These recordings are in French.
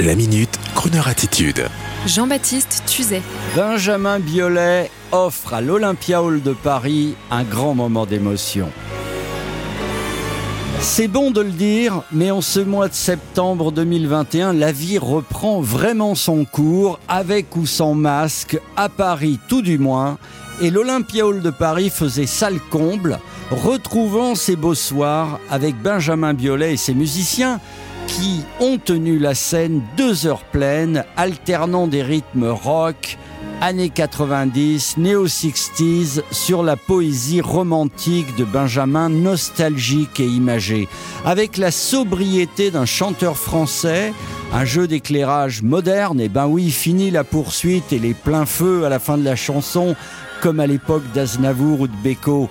La minute, Kroneur attitude. Jean-Baptiste Tuzet. Benjamin Biolay offre à l'Olympia Hall de Paris un grand moment d'émotion. C'est bon de le dire, mais en ce mois de septembre 2021, la vie reprend vraiment son cours, avec ou sans masque, à Paris tout du moins, et l'Olympia Hall de Paris faisait salle comble, retrouvant ses beaux soirs avec Benjamin Biolay et ses musiciens, qui ont tenu la scène deux heures pleines, alternant des rythmes rock, années 90, néo-60s, sur la poésie romantique de Benjamin, nostalgique et imagée, avec la sobriété d'un chanteur français, un jeu d'éclairage moderne, et ben oui, fini la poursuite et les pleins feux à la fin de la chanson, comme à l'époque d'Aznavour ou de Beko.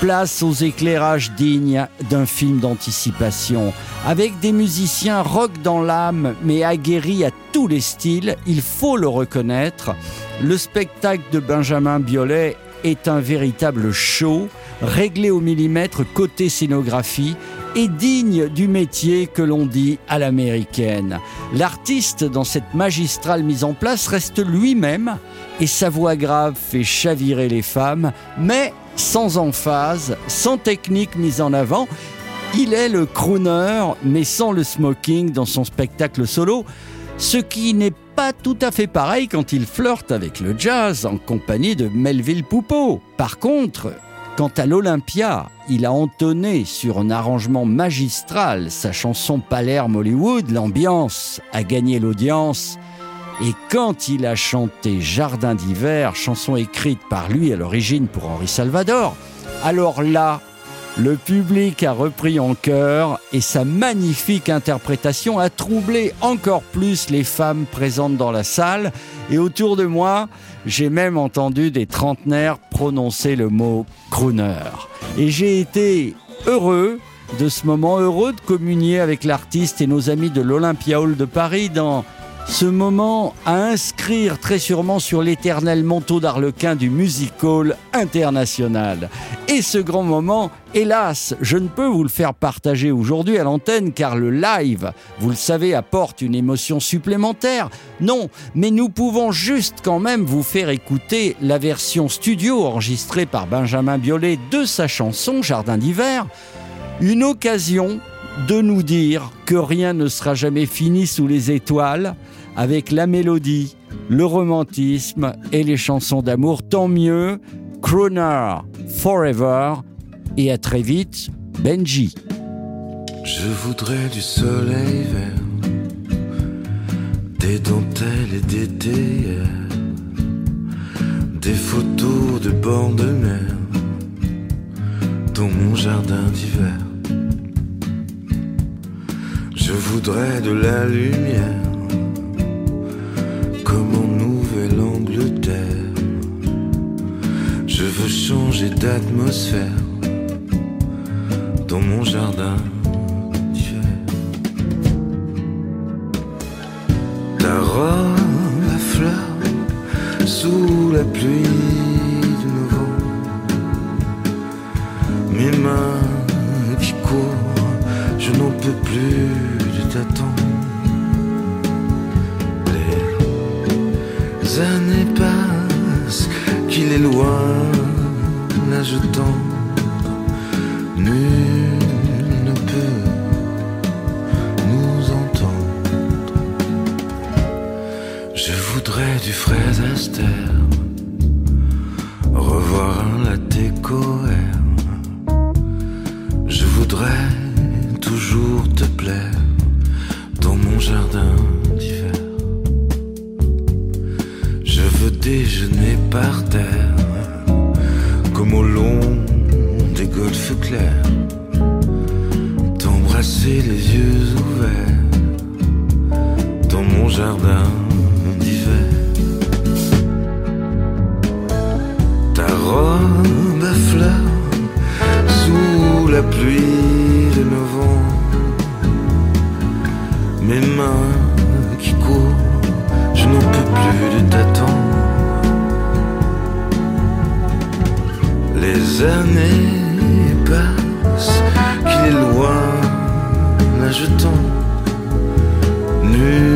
Place aux éclairages dignes d'un film d'anticipation. Avec des musiciens rock dans l'âme, mais aguerris à tous les styles, il faut le reconnaître, le spectacle de Benjamin Biolay est un véritable show, réglé au millimètre côté scénographie et digne du métier que l'on dit à l'américaine. L'artiste, dans cette magistrale mise en place, reste lui-même et sa voix grave fait chavirer les femmes, mais sans emphase, sans technique mise en avant. Il est le crooner, mais sans le smoking dans son spectacle solo, ce qui n'est pas tout à fait pareil quand il flirte avec le jazz en compagnie de Melville Poupeau. Par contre, quant à l'Olympia, il a entonné sur un arrangement magistral sa chanson Palerme Hollywood, l'ambiance a gagné l'audience. Et quand il a chanté Jardin d'hiver, chanson écrite par lui à l'origine pour Henri Salvador, alors là, le public a repris en chœur et sa magnifique interprétation a troublé encore plus les femmes présentes dans la salle. Et autour de moi, j'ai même entendu des trentenaires prononcer le mot crooner. Et j'ai été heureux de ce moment, heureux de communier avec l'artiste et nos amis de l'Olympia Hall de Paris dans ce moment à inscrire très sûrement sur l'éternel manteau d'arlequin du music hall international. Et ce grand moment, hélas, je ne peux vous le faire partager aujourd'hui à l'antenne car le live, vous le savez, apporte une émotion supplémentaire. Non, mais nous pouvons juste quand même vous faire écouter la version studio enregistrée par Benjamin Biolay de sa chanson Jardin d'hiver. Une occasion de nous dire que rien ne sera jamais fini sous les étoiles, avec la mélodie, le romantisme et les chansons d'amour. Tant mieux, Croner Forever, et à très vite, Benji. Je voudrais du soleil vert, des dentelles et des théières, des photos de bord de mer dans mon jardin d'hiver. Je voudrais de la lumière comme en Nouvelle-Angleterre. Je veux changer d'atmosphère dans mon jardin. Ta robe à fleurs sous la pluie de novembre. Mes mains qui courent, je n'en peux plus Les années passent, qu'il est loin, je Nul ne peut nous entendre. Je voudrais du frais Aster, revoir la décoère. Je voudrais des golfes clairs, t'embrasser les yeux ouverts dans mon jardin d'hiver. Ta robe à fleurs sous la pluie de novembre mes mains qui courent, je n'en peux plus de t'attendre. Les années passent, qu'il est loin, là je Nul